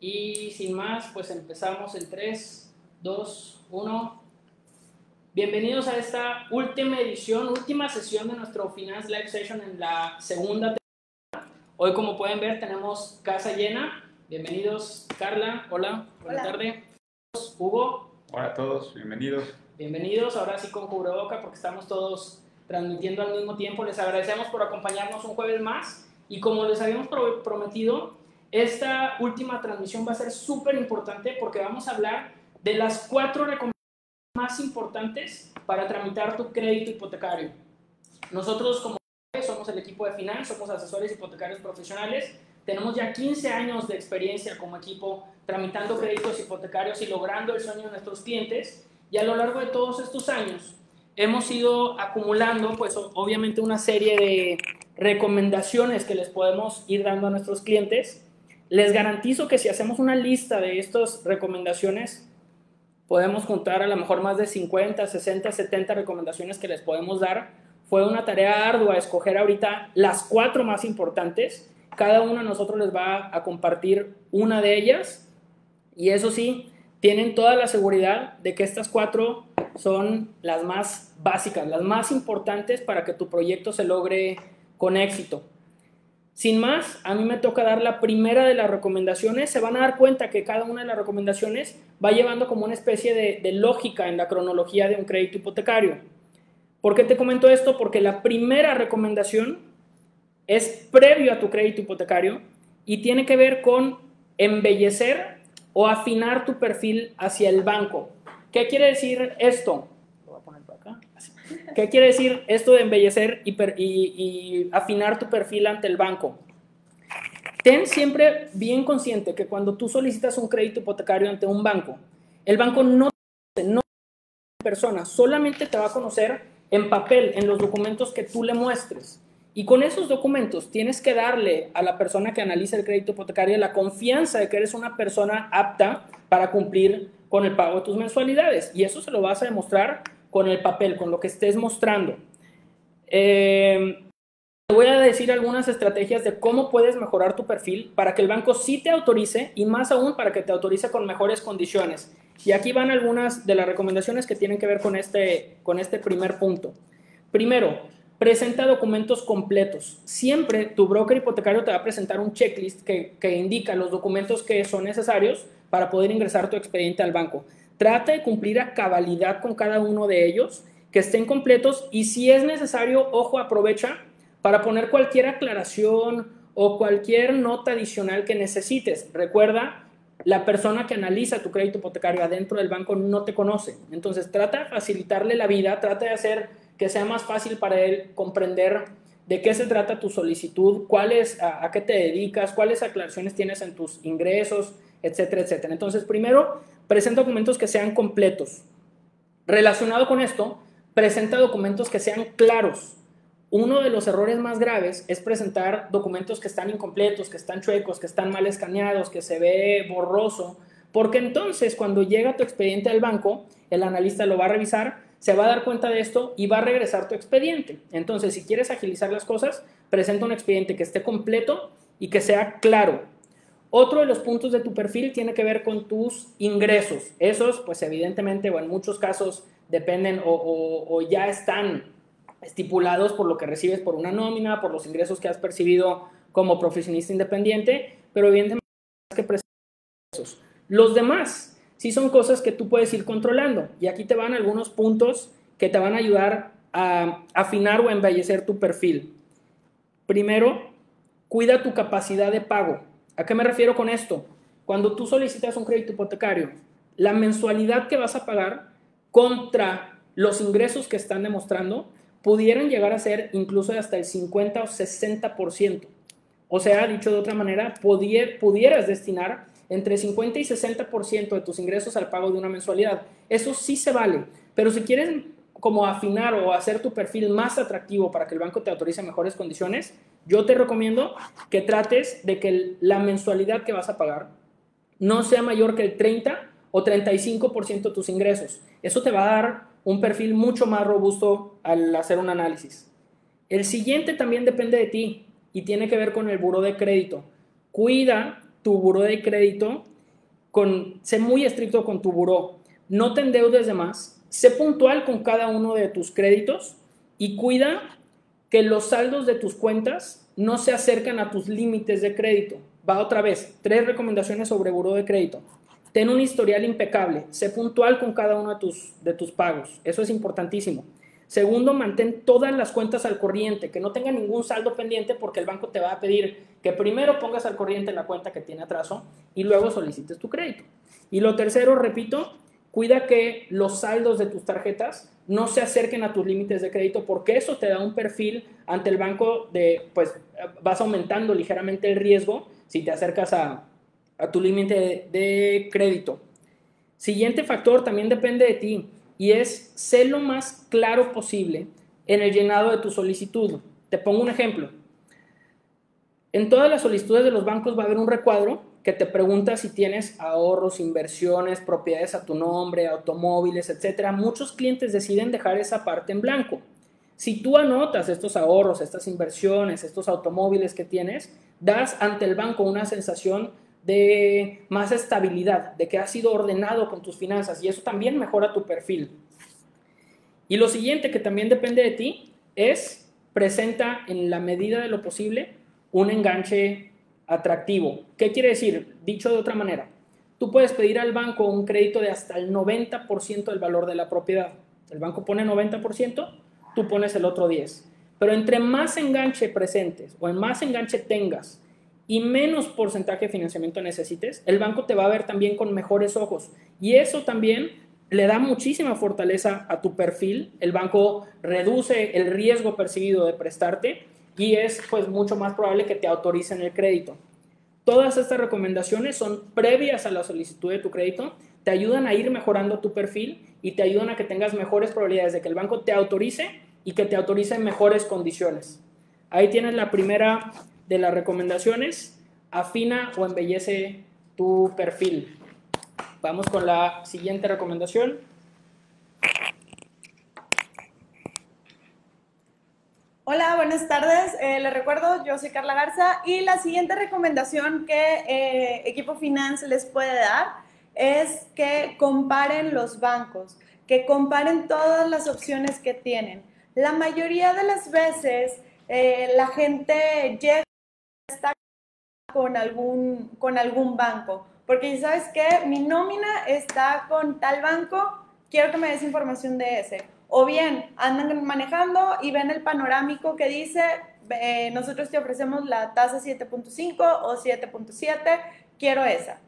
Y sin más, pues empezamos en 3, 2, 1. Bienvenidos a esta última edición, última sesión de nuestro Finance Live Session en la segunda temporada. Hoy, como pueden ver, tenemos casa llena. Bienvenidos, Carla. Hola, buena Hola. tarde. Hugo, Hola a todos, bienvenidos. bienvenidos. Ahora sí con cubreboca porque estamos todos transmitiendo al mismo tiempo. Les agradecemos por acompañarnos un jueves más. Y como les habíamos pro- prometido, esta última transmisión va a ser súper importante porque vamos a hablar de las cuatro recomendaciones más importantes para tramitar tu crédito hipotecario. Nosotros, como somos el equipo de Finance, somos asesores hipotecarios profesionales, tenemos ya 15 años de experiencia como equipo tramitando créditos hipotecarios y logrando el sueño de nuestros clientes. Y a lo largo de todos estos años hemos ido acumulando, pues obviamente, una serie de recomendaciones que les podemos ir dando a nuestros clientes. Les garantizo que si hacemos una lista de estas recomendaciones, podemos juntar a lo mejor más de 50, 60, 70 recomendaciones que les podemos dar. Fue una tarea ardua escoger ahorita las cuatro más importantes. Cada uno de nosotros les va a compartir una de ellas. Y eso sí, tienen toda la seguridad de que estas cuatro son las más básicas, las más importantes para que tu proyecto se logre con éxito. Sin más, a mí me toca dar la primera de las recomendaciones. Se van a dar cuenta que cada una de las recomendaciones va llevando como una especie de, lógica en la cronología de un crédito hipotecario. ¿Por qué te comento esto? Porque la primera recomendación es previo a tu crédito hipotecario y tiene que ver con embellecer o afinar tu perfil hacia el banco. ¿Qué quiere decir esto? Lo voy a poner por acá. Así. ¿Qué quiere decir esto de embellecer y, afinar tu perfil ante el banco? Ten siempre bien consciente que cuando tú solicitas un crédito hipotecario ante un banco, el banco no te no persona, solamente te va a conocer en papel, en los documentos que tú le muestres. Y con esos documentos tienes que darle a la persona que analiza el crédito hipotecario la confianza de que eres una persona apta para cumplir con el pago de tus mensualidades. Y eso se lo vas a demostrar con el papel, con lo que estés mostrando. Eh, te voy a decir algunas estrategias de cómo puedes mejorar tu perfil para que el banco sí te autorice y más aún para que te autorice con mejores condiciones. Y aquí van algunas de las recomendaciones que tienen que ver con este, con este primer punto. Primero, presenta documentos completos. Siempre tu broker hipotecario te va a presentar un checklist que, que indica los documentos que son necesarios para poder ingresar tu expediente al banco. Trata de cumplir a cabalidad con cada uno de ellos, que estén completos y si es necesario, ojo, aprovecha para poner cualquier aclaración o cualquier nota adicional que necesites. Recuerda, la persona que analiza tu crédito hipotecario adentro del banco no te conoce. Entonces trata de facilitarle la vida, trata de hacer que sea más fácil para él comprender de qué se trata tu solicitud, a, a qué te dedicas, cuáles aclaraciones tienes en tus ingresos, etcétera, etcétera. Entonces, primero, presenta documentos que sean completos. Relacionado con esto, presenta documentos que sean claros. Uno de los errores más graves es presentar documentos que están incompletos, que están chuecos, que están mal escaneados, que se ve borroso, porque entonces cuando llega tu expediente al banco, el analista lo va a revisar, se va a dar cuenta de esto y va a regresar tu expediente. Entonces, si quieres agilizar las cosas, presenta un expediente que esté completo y que sea claro. Otro de los puntos de tu perfil tiene que ver con tus ingresos. Esos, pues evidentemente, o en muchos casos, dependen o, ya están estipulados por lo que recibes por una nómina, por los ingresos que has percibido como profesionista independiente, pero evidentemente que ingresos. Los demás sí son cosas que tú puedes ir controlando. Y aquí te van algunos puntos que te van a ayudar a afinar o embellecer tu perfil. Primero, cuida tu capacidad de pago. ¿A qué me refiero con esto? Cuando tú solicitas un crédito hipotecario, la mensualidad que vas a pagar contra los ingresos que están demostrando pudieran llegar a ser incluso hasta el 50 o 60%. O sea, dicho de otra manera, pudieras destinar entre 50 y 60% de tus ingresos al pago de una mensualidad. Eso sí se vale, pero si quieres como afinar o hacer tu perfil más atractivo para que el banco te autorice mejores condiciones, yo te recomiendo que trates de que la mensualidad que vas a pagar no sea mayor que el 30 o 35% de tus ingresos. Eso te va a dar un perfil mucho más robusto al hacer un análisis. El siguiente también depende de ti y tiene que ver con el buro de crédito. Cuida tu buro de crédito, con, sé muy estricto con tu buro, no te endeudes de más, sé puntual con cada uno de tus créditos y cuida que los saldos de tus cuentas no se acercan a tus límites de crédito. Va otra vez, tres recomendaciones sobre buro de crédito. Ten un historial impecable, sé puntual con cada uno de tus, de tus pagos, eso es importantísimo. Segundo, mantén todas las cuentas al corriente, que no tenga ningún saldo pendiente porque el banco te va a pedir que primero pongas al corriente la cuenta que tiene atraso y luego solicites tu crédito. Y lo tercero, repito, cuida que los saldos de tus tarjetas no se acerquen a tus límites de crédito porque eso te da un perfil ante el banco de, pues vas aumentando ligeramente el riesgo si te acercas a, tu límite de crédito. Siguiente factor también depende de ti y es ser lo más claro posible en el llenado de tu solicitud. Te pongo un ejemplo. En todas las solicitudes de los bancos va a haber un recuadro que te pregunta si tienes ahorros, inversiones, propiedades a tu nombre, automóviles, etc. Muchos clientes deciden dejar esa parte en blanco. Si tú anotas estos ahorros, estas inversiones, estos automóviles que tienes, das ante el banco una sensación de más estabilidad, de que has sido ordenado con tus finanzas y eso también mejora tu perfil. Y lo siguiente que también depende de ti es presenta en la medida de lo posible un enganche atractivo. ¿Qué quiere decir? Dicho de otra manera, tú puedes pedir al banco un crédito de hasta el 90% del valor de la propiedad. El banco pone 90%, tú pones el otro 10%. Pero entre más enganche presentes o en más enganche tengas y menos porcentaje de financiamiento necesites, el banco te va a ver también con mejores ojos. Y eso también le da muchísima fortaleza a tu perfil. El banco reduce el riesgo percibido de prestarte y es pues mucho más probable que te autoricen el crédito. Todas estas recomendaciones son previas a la solicitud de tu crédito, te ayudan a ir mejorando tu perfil y te ayudan a que tengas mejores probabilidades de que el banco te autorice y que te autorice en mejores condiciones. Ahí tienes la primera de las recomendaciones, afina o embellece tu perfil. Vamos con la siguiente recomendación. Hola, buenas tardes. Eh, les recuerdo, yo soy Carla Garza y la siguiente recomendación que eh, Equipo Finance les puede dar es que comparen los bancos, que comparen todas las opciones que tienen. La mayoría de las veces eh, la gente llega está con algún, con algún banco. Porque sabes que mi nómina está con tal banco, quiero que me des información de ese. O bien andan manejando y ven el panorámico que dice, eh, nosotros te ofrecemos la tasa 7.5 o 7.7, quiero esa.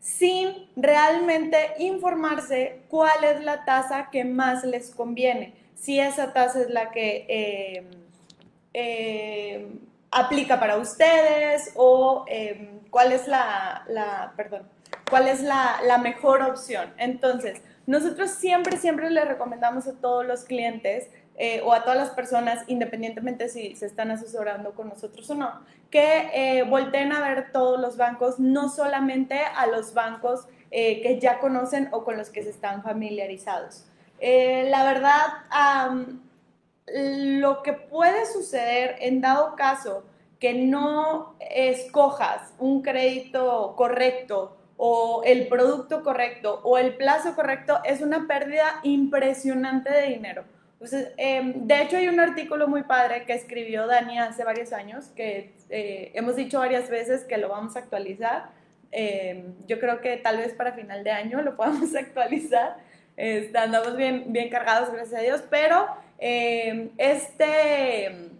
Sin realmente informarse cuál es la tasa que más les conviene. Si esa tasa es la que... Eh, eh, aplica para ustedes o em, cuál es la, perdón, cuál es la, mejor opción. Entonces, nosotros siempre, siempre les recomendamos a todos los clientes eh, o a todas las personas, independientemente si se están asesorando con nosotros o no, que eh, volteen a ver todos los bancos, no solamente a los bancos eh, que ya conocen o con los que se están familiarizados. la verdad, lo que puede suceder en dado caso que no escojas un crédito correcto o el producto correcto o el plazo correcto es una pérdida impresionante de dinero. Em, de hecho, hay un artículo muy padre que escribió Dani hace varios años, que eh, hemos dicho varias veces que lo vamos a actualizar. Em, yo creo que tal vez para final de año lo podamos actualizar. Este, andamos bien, bien cargados, gracias a Dios, pero em, este,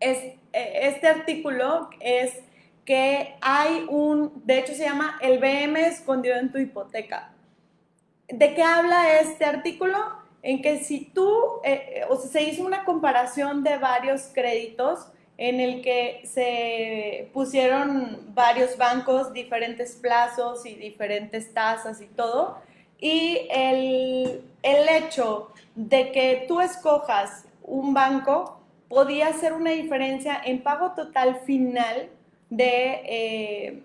es, este artículo es que hay un, de hecho se llama el BM escondido en tu hipoteca. ¿De qué habla este artículo? En que si tú, eh, o sea, se hizo una comparación de varios créditos en el que se pusieron varios bancos, diferentes plazos y diferentes tasas y todo, y el, el hecho de que tú escojas un banco podía hacer una diferencia en pago total final de eh,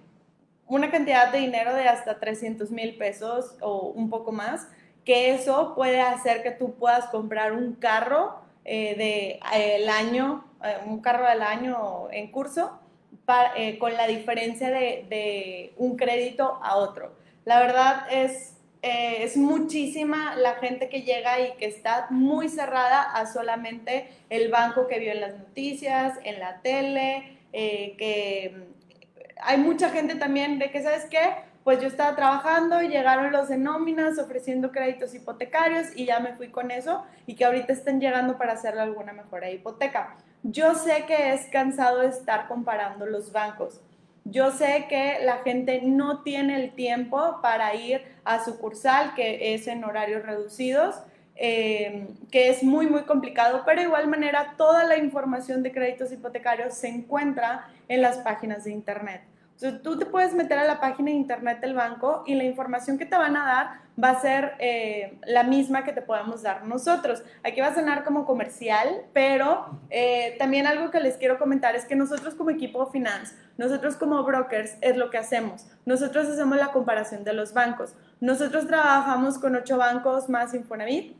una cantidad de dinero de hasta 300 mil pesos o un poco más, que eso puede hacer que tú puedas comprar un carro eh, de, el año, eh, un carro del año en curso eh, con la diferencia de, un crédito a otro. La verdad es, eh, es muchísima la gente que llega y que está muy cerrada a solamente el banco que vio en las noticias, en la tele, eh, que hay mucha gente también de que, ¿sabes qué? Pues yo estaba trabajando y llegaron los de nóminas ofreciendo créditos hipotecarios y ya me fui con eso y que ahorita estén llegando para hacerle alguna mejora de hipoteca. Yo sé que es cansado estar comparando los bancos. Yo sé que la gente no tiene el tiempo para ir a sucursal, que es en horarios reducidos, eh, que es muy, muy complicado, pero de igual manera toda la información de créditos hipotecarios se encuentra en las páginas de Internet. Entonces, tú te puedes meter a la página de internet del banco y la información que te van a dar va a ser eh, la misma que te podemos dar nosotros. Aquí va a sonar como comercial, pero eh, también algo que les quiero comentar es que nosotros como equipo finance, nosotros como brokers es lo que hacemos. Nosotros hacemos la comparación de los bancos. Nosotros trabajamos con ocho bancos más Infonavit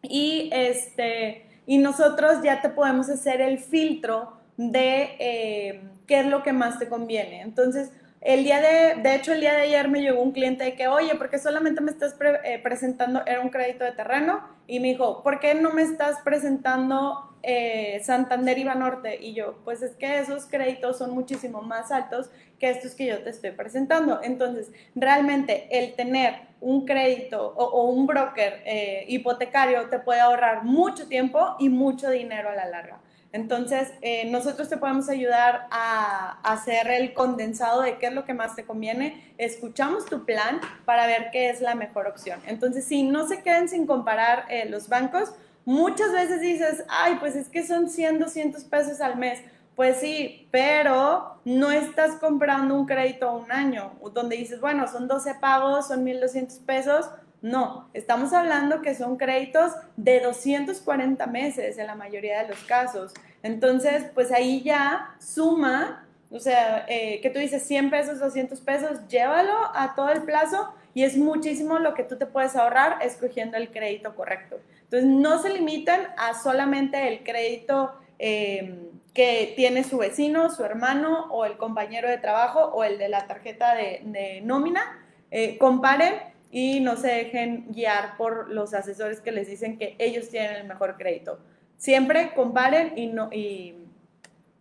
y, este, y nosotros ya te podemos hacer el filtro de eh, qué es lo que más te conviene. Entonces, el día de, de hecho, el día de ayer me llegó un cliente de que, oye, porque solamente me estás eh, presentando, era un crédito de terreno, y me dijo, ¿por qué no me estás presentando eh, Santander y Banorte? Y yo, pues es que esos créditos son muchísimo más altos que estos que yo te estoy presentando. Entonces, realmente el tener un crédito o, un broker hipotecario te puede ahorrar mucho tiempo y mucho dinero a la larga. Entonces, eh, nosotros te podemos ayudar a, hacer el condensado de qué es lo que más te conviene. Escuchamos tu plan para ver qué es la mejor opción. Entonces, si no se queden sin comparar eh, los bancos, muchas veces dices, ay, pues es que son 100, 200 pesos al mes. Pues sí, pero no estás comprando un crédito a un año, donde dices, bueno, son 12 pagos, son 1.200 pesos no, estamos hablando que son créditos de 240 meses en la mayoría de los casos. Entonces, pues ahí ya suma, o sea, eh, que tú dices 100 pesos, 200 pesos, llévalo a todo el plazo y es muchísimo lo que tú te puedes ahorrar escogiendo el crédito correcto. Entonces, no se limiten a solamente el crédito em, que tiene su vecino, su hermano o el compañero de trabajo o el de la tarjeta de, nómina. Eh, comparen y no se dejen guiar por los asesores que les dicen que ellos tienen el mejor crédito. Siempre comparen y, no, y,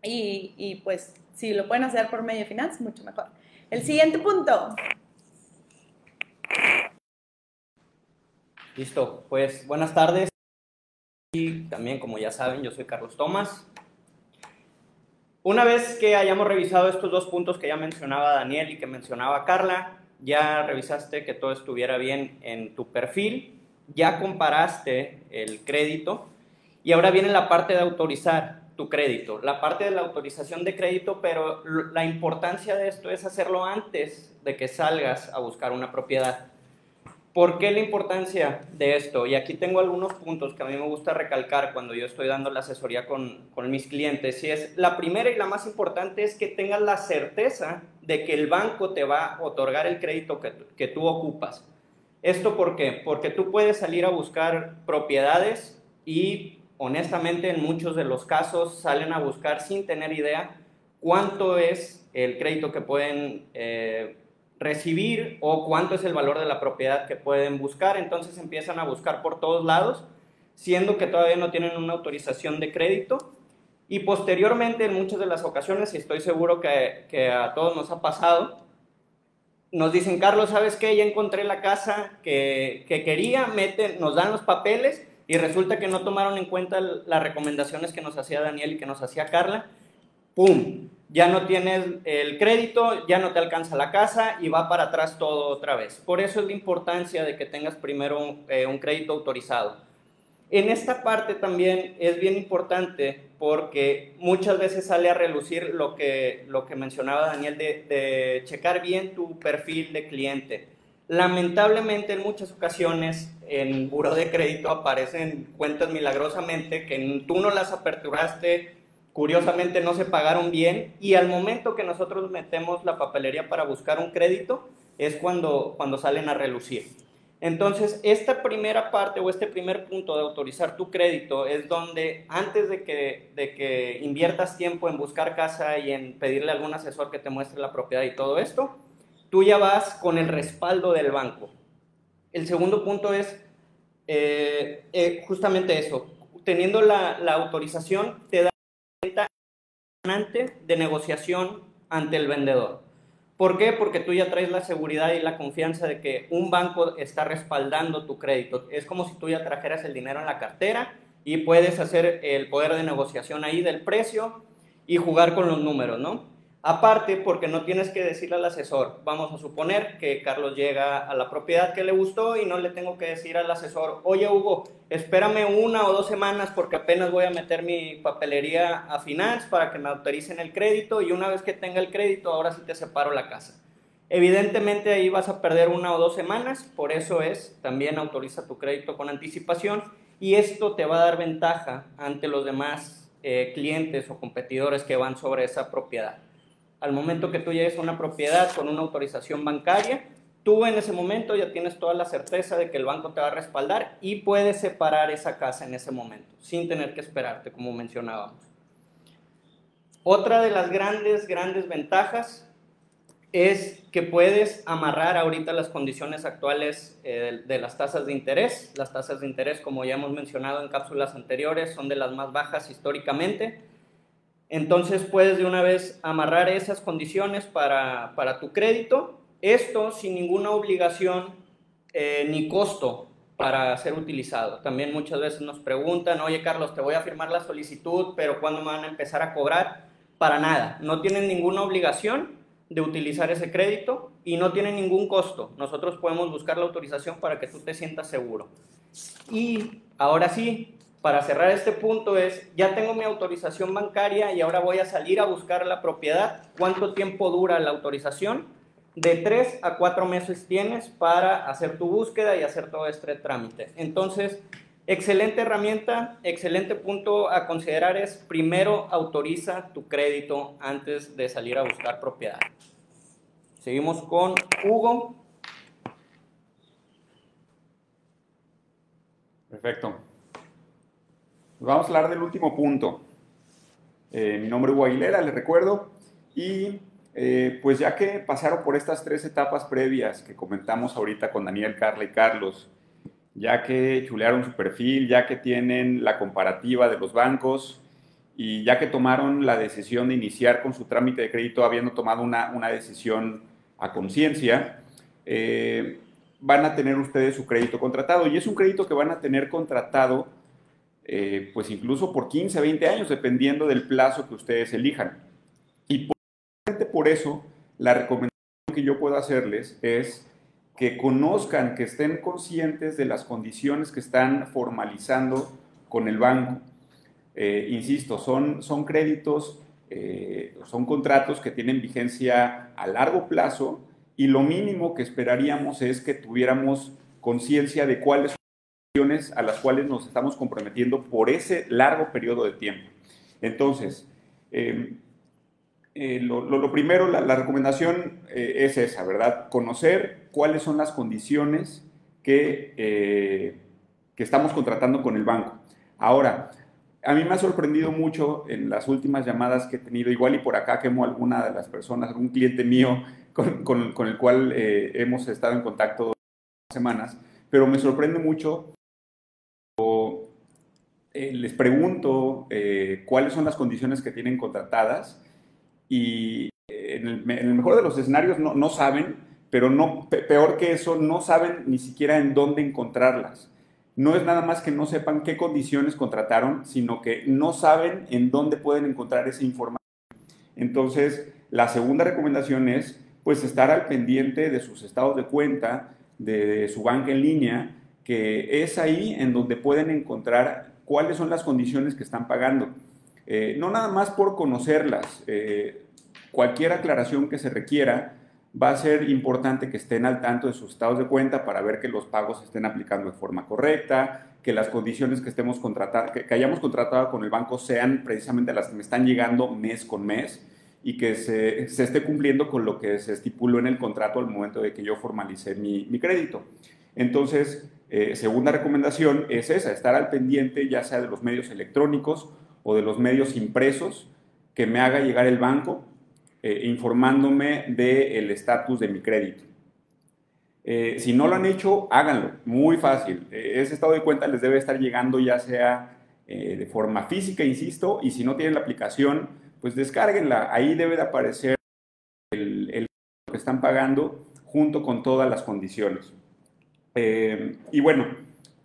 y, pues si lo pueden hacer por medio de mucho mejor. El siguiente punto. Listo, pues buenas tardes. Y también, como ya saben, yo soy Carlos Tomás. Una vez que hayamos revisado estos dos puntos que ya mencionaba Daniel y que mencionaba Carla, ya revisaste que todo estuviera bien en tu perfil, ya comparaste el crédito y ahora viene la parte de autorizar tu crédito, la parte de la autorización de crédito, pero la importancia de esto es hacerlo antes de que salgas a buscar una propiedad. ¿Por qué la importancia de esto? Y aquí tengo algunos puntos que a mí me gusta recalcar cuando yo estoy dando la asesoría con, con, mis clientes. Y es la primera y la más importante es que tengas la certeza de que el banco te va a otorgar el crédito que, que tú ocupas. ¿Esto por qué? Porque tú puedes salir a buscar propiedades y honestamente en muchos de los casos salen a buscar sin tener idea cuánto es el crédito que pueden eh, recibir o cuánto es el valor de la propiedad que pueden buscar. Entonces empiezan a buscar por todos lados, siendo que todavía no tienen una autorización de crédito. Y posteriormente, en muchas de las ocasiones, y estoy seguro que, a todos nos ha pasado, nos dicen, Carlos, ¿sabes qué? Ya encontré la casa que, que quería, meten, nos dan los papeles y resulta que no tomaron en cuenta las recomendaciones que nos hacía Daniel y que nos hacía Carla. ¡Pum! Ya no tienes el crédito, ya no te alcanza la casa y va para atrás todo otra vez. Por eso es la importancia de que tengas primero un, eh, crédito autorizado. En esta parte también es bien importante porque muchas veces sale a relucir lo que, lo que mencionaba Daniel de, de checar bien tu perfil de cliente. Lamentablemente en muchas ocasiones en buro de crédito aparecen cuentas milagrosamente que tú no las aperturaste curiosamente no se pagaron bien y al momento que nosotros metemos la papelería para buscar un crédito es cuando, cuando salen a relucir. Entonces, esta primera parte o este primer punto de autorizar tu crédito es donde antes de que, de que inviertas tiempo en buscar casa y en pedirle a algún asesor que te muestre la propiedad y todo esto, tú ya vas con el respaldo del banco. El segundo punto es eh, eh, justamente eso. Teniendo la, la autorización, te da cuenta de negociación ante el vendedor. ¿Por qué? Porque tú ya traes la seguridad y la confianza de que un banco está respaldando tu crédito. Es como si tú ya trajeras el dinero en la cartera y puedes hacer el poder de negociación ahí del precio y jugar con los números, ¿no? Aparte, porque no tienes que decirle al asesor, vamos a suponer que Carlos llega a la propiedad que le gustó y no le tengo que decir al asesor, oye Hugo, espérame una o dos semanas porque apenas voy a meter mi papelería a Finance para que me autoricen el crédito y una vez que tenga el crédito, ahora sí te separo la casa. Evidentemente ahí vas a perder una o dos semanas, por eso es, también autoriza tu crédito con anticipación y esto te va a dar ventaja ante los demás eh, clientes o competidores que van sobre esa propiedad al momento que tú llegues a una propiedad con una autorización bancaria, tú en ese momento ya tienes toda la certeza de que el banco te va a respaldar y puedes separar esa casa en ese momento, sin tener que esperarte, como mencionábamos. Otra de las grandes, grandes ventajas es que puedes amarrar ahorita las condiciones actuales eh, de, las tasas de interés. Las tasas de interés, como ya hemos mencionado en cápsulas anteriores, son de las más bajas históricamente entonces puedes de una vez amarrar esas condiciones para, tu crédito, esto sin ninguna obligación eh, ni costo para ser utilizado. También muchas veces nos preguntan, oye Carlos, te voy a firmar la solicitud, pero ¿cuándo me van a empezar a cobrar? Para nada, no tienen ninguna obligación de utilizar ese crédito y no tienen ningún costo. Nosotros podemos buscar la autorización para que tú te sientas seguro. Y ahora sí, para cerrar este punto es, ya tengo mi autorización bancaria y ahora voy a salir a buscar la propiedad. ¿Cuánto tiempo dura la autorización? De tres a cuatro meses tienes para hacer tu búsqueda y hacer todo este trámite. Entonces, excelente herramienta, excelente punto a considerar es, primero autoriza tu crédito antes de salir a buscar propiedad. Seguimos con Hugo. Perfecto. Vamos a hablar del último punto. Eh, mi nombre es Hugo Aguilera, les recuerdo. Y eh, pues ya que pasaron por estas tres etapas previas que comentamos ahorita con Daniel, Carla y Carlos, ya que chulearon su perfil, ya que tienen la comparativa de los bancos y ya que tomaron la decisión de iniciar con su trámite de crédito habiendo tomado una, una decisión a conciencia, eh, van a tener ustedes su crédito contratado. Y es un crédito que van a tener contratado eh, pues incluso por 15, 20 años, dependiendo del plazo que ustedes elijan. Y por eso, la recomendación que yo puedo hacerles es que conozcan, que estén conscientes de las condiciones que están formalizando con el banco. Eh, insisto, son, son créditos, eh, son contratos que tienen vigencia a largo plazo y lo mínimo que esperaríamos es que tuviéramos conciencia de cuáles son a las cuales nos estamos comprometiendo por ese largo periodo de tiempo. Entonces, em, eh, lo, primero, la, recomendación eh, es esa, ¿verdad? Conocer cuáles son las condiciones que, eh, que estamos contratando con el banco. Ahora, a mí me ha sorprendido mucho en las últimas llamadas que he tenido, igual y por acá quemo alguna de las personas, algún cliente mío con, con, con el cual hemos estado en contacto semanas, pero me sorprende mucho eh, les pregunto eh, cuáles son las condiciones que tienen contratadas y eh, en el, mejor de los escenarios no, saben, pero no, peor que eso, no saben ni siquiera en dónde encontrarlas. No es nada más que no sepan qué condiciones contrataron, sino que no saben en dónde pueden encontrar esa información. Entonces, la segunda recomendación es pues estar al pendiente de sus estados de cuenta, de su banca en línea, que es ahí en donde pueden encontrar cuáles son las condiciones que están pagando. Eh, no nada más por conocerlas, eh, cualquier aclaración que se requiera va a ser importante que estén al tanto de sus estados de cuenta para ver que los pagos se estén aplicando de forma correcta, que las condiciones que estemos contratando, que, hayamos contratado con el banco sean precisamente las que me están llegando mes con mes. y que se, se, esté cumpliendo con lo que se estipuló en el contrato al momento de que yo formalicé mi, mi crédito. Entonces, eh, segunda recomendación es esa, estar al pendiente ya sea de los medios electrónicos o de los medios impresos que me haga llegar el banco eh, informándome del estatus de mi crédito. Eh, si no lo han hecho, háganlo, muy fácil. ese estado de cuenta les debe estar llegando ya sea de forma física, insisto, y si no tienen la aplicación, pues descárguenla. Ahí debe de aparecer el, el que están pagando junto con todas las condiciones. Eh, y bueno,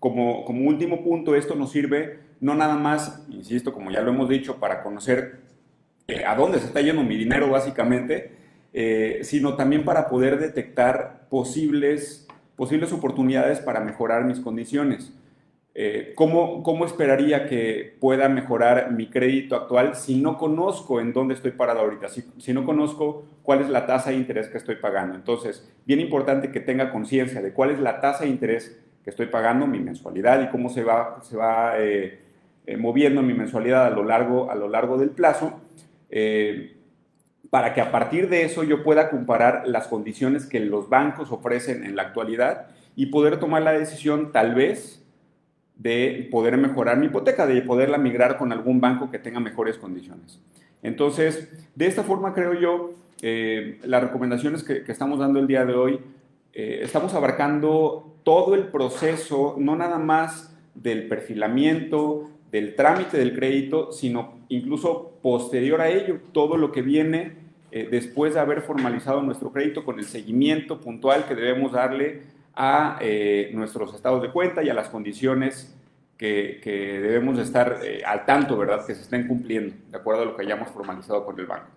como, como último punto, esto nos sirve no nada más, insisto, como ya lo hemos dicho, para conocer eh, a dónde se está yendo mi dinero básicamente, eh, sino también para poder detectar posibles, posibles oportunidades para mejorar mis condiciones. Eh, ¿cómo, ¿cómo, esperaría que pueda mejorar mi crédito actual si no conozco en dónde estoy parado ahorita, si, si no conozco cuál es la tasa de interés que estoy pagando? Entonces, bien importante que tenga conciencia de cuál es la tasa de interés que estoy pagando, mi mensualidad y cómo se va, se va eh, eh, moviendo mi mensualidad a lo largo, a lo largo del plazo, para que a partir de eso yo pueda comparar las condiciones que los bancos ofrecen en la actualidad y poder tomar la decisión tal vez de poder mejorar mi hipoteca, de poderla migrar con algún banco que tenga mejores condiciones. Entonces, de esta forma creo yo, eh, las recomendaciones que, estamos dando el día de hoy, eh, estamos abarcando todo el proceso, no nada más del perfilamiento, del trámite del crédito, sino incluso posterior a ello, todo lo que viene eh, después de haber formalizado nuestro crédito con el seguimiento puntual que debemos darle a eh, nuestros estados de cuenta y a las condiciones que, debemos estar eh, al tanto, ¿verdad? Que se estén cumpliendo, de acuerdo a lo que hayamos formalizado con el banco.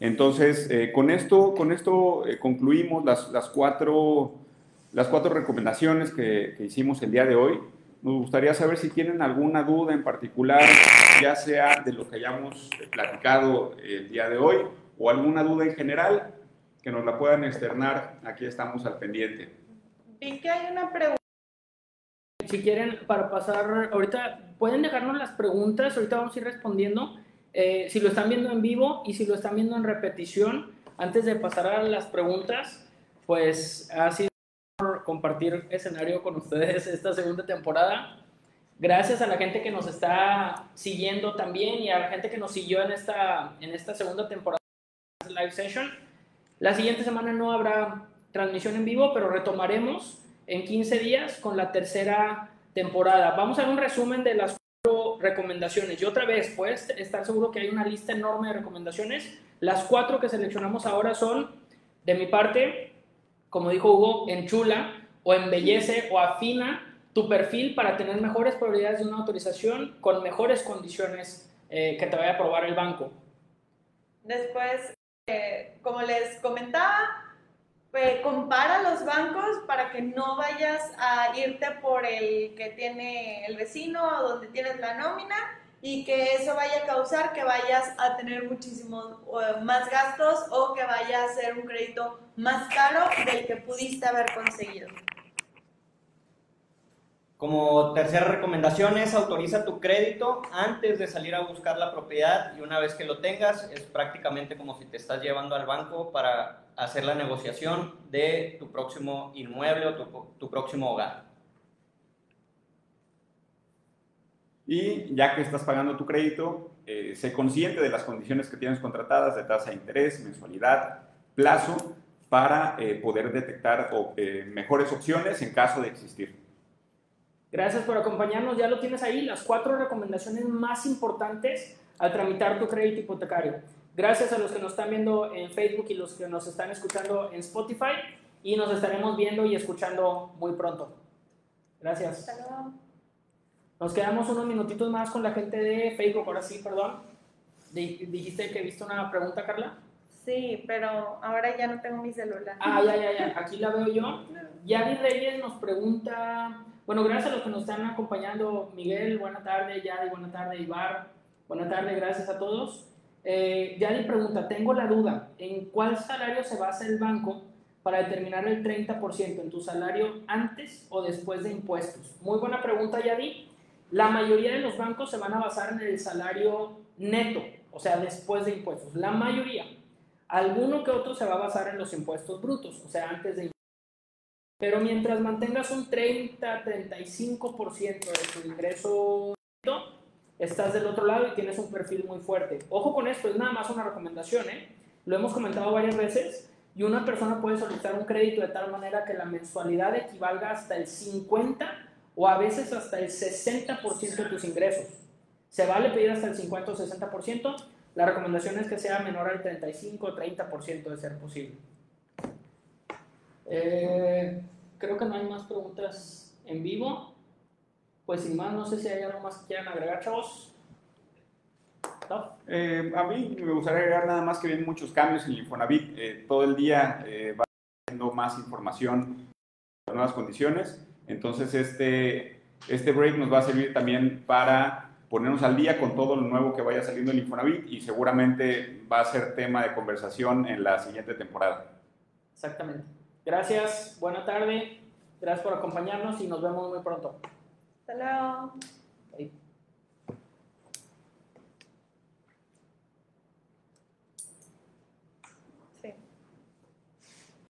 Entonces, eh, con esto, con esto concluimos las, las, cuatro, las cuatro recomendaciones que, que hicimos el día de hoy. Nos gustaría saber si tienen alguna duda en particular, ya sea de lo que hayamos platicado el día de hoy o alguna duda en general que nos la puedan externar, aquí estamos al pendiente. Vi que hay una pregunta. Si quieren, para pasar, ahorita pueden dejarnos las preguntas, ahorita vamos a ir respondiendo. Eh, si lo están viendo en vivo y si lo están viendo en repetición, antes de pasar a las preguntas, pues ha sido por compartir escenario con ustedes esta segunda temporada. Gracias a la gente que nos está siguiendo también y a la gente que nos siguió en esta, en esta segunda temporada de Live Session. La siguiente semana no habrá transmisión en vivo, pero retomaremos en 15 días con la tercera temporada. Vamos a ver un resumen de las cuatro recomendaciones. Y otra vez, puedes estar seguro que hay una lista enorme de recomendaciones. Las cuatro que seleccionamos ahora son, de mi parte, como dijo Hugo, enchula o embellece o afina tu perfil para tener mejores probabilidades de una autorización con mejores condiciones eh, que te vaya a aprobar el banco. Después, como les comentaba, pues, compara los bancos para que no vayas a irte por el que tiene el vecino o donde tienes la nómina y que eso vaya a causar que vayas a tener muchísimos más gastos o que vaya a ser un crédito más caro del que pudiste haber conseguido. Como tercera recomendación es autoriza tu crédito antes de salir a buscar la propiedad y una vez que lo tengas es prácticamente como si te estás llevando al banco para hacer la negociación de tu próximo inmueble o tu, próximo hogar. Y ya que estás pagando tu crédito, eh, sé consciente de las condiciones que tienes contratadas de tasa de interés, mensualidad, plazo, para eh, poder detectar eh, mejores opciones en caso de existir. Gracias por acompañarnos. Ya lo tienes ahí, las cuatro recomendaciones más importantes al tramitar tu crédito hipotecario. Gracias a los que nos están viendo en Facebook y los que nos están escuchando en Spotify. Y nos estaremos viendo y escuchando muy pronto. Gracias. Nos quedamos unos minutitos más con la gente de Facebook. Ahora sí, perdón. Dijiste que viste una pregunta, Carla. Sí, pero ahora ya no tengo mi celular. Ah, ya, ya, ya. Aquí la veo yo. Yadi Reyes nos pregunta bueno, gracias a los que nos están acompañando. Miguel, buena tarde. Yadi, buena tarde. Ibar, buena tarde. Gracias a todos. Eh, Yadi pregunta, tengo la duda, ¿en cuál salario se basa el banco para determinar el 30% en tu salario antes o después de impuestos? Muy buena pregunta, Yadi. La mayoría de los bancos se van a basar en el salario neto. o sea, después de impuestos. La mayoría. Alguno que otro se va a basar en los impuestos brutos, o sea, antes de. Pero mientras mantengas un 30-35% de tu ingreso estás del otro lado y tienes un perfil muy fuerte. Ojo con esto, es nada más una recomendación, ¿eh? Lo hemos comentado varias veces y una persona puede solicitar un crédito de tal manera que la mensualidad equivalga hasta el 50 o a veces hasta el 60% de tus ingresos. Se vale pedir hasta el 50 o 60%. La recomendación es que sea menor al 35 o 30% de ser posible. Eh, creo que no hay más preguntas en vivo. Pues sin más, no sé si hay algo más que quieran agregar, chavos. Eh, a mí me gustaría agregar nada más que vienen muchos cambios en Infonavit. Eh, todo el día eh, va teniendo más información, nuevas condiciones. Entonces, este, este break nos va a servir también para ponernos al día con todo lo nuevo que vaya saliendo en Infonavit y seguramente va a ser tema de conversación en la siguiente temporada. Exactamente. Gracias, buena tarde, gracias por acompañarnos y nos vemos muy pronto. Hasta luego.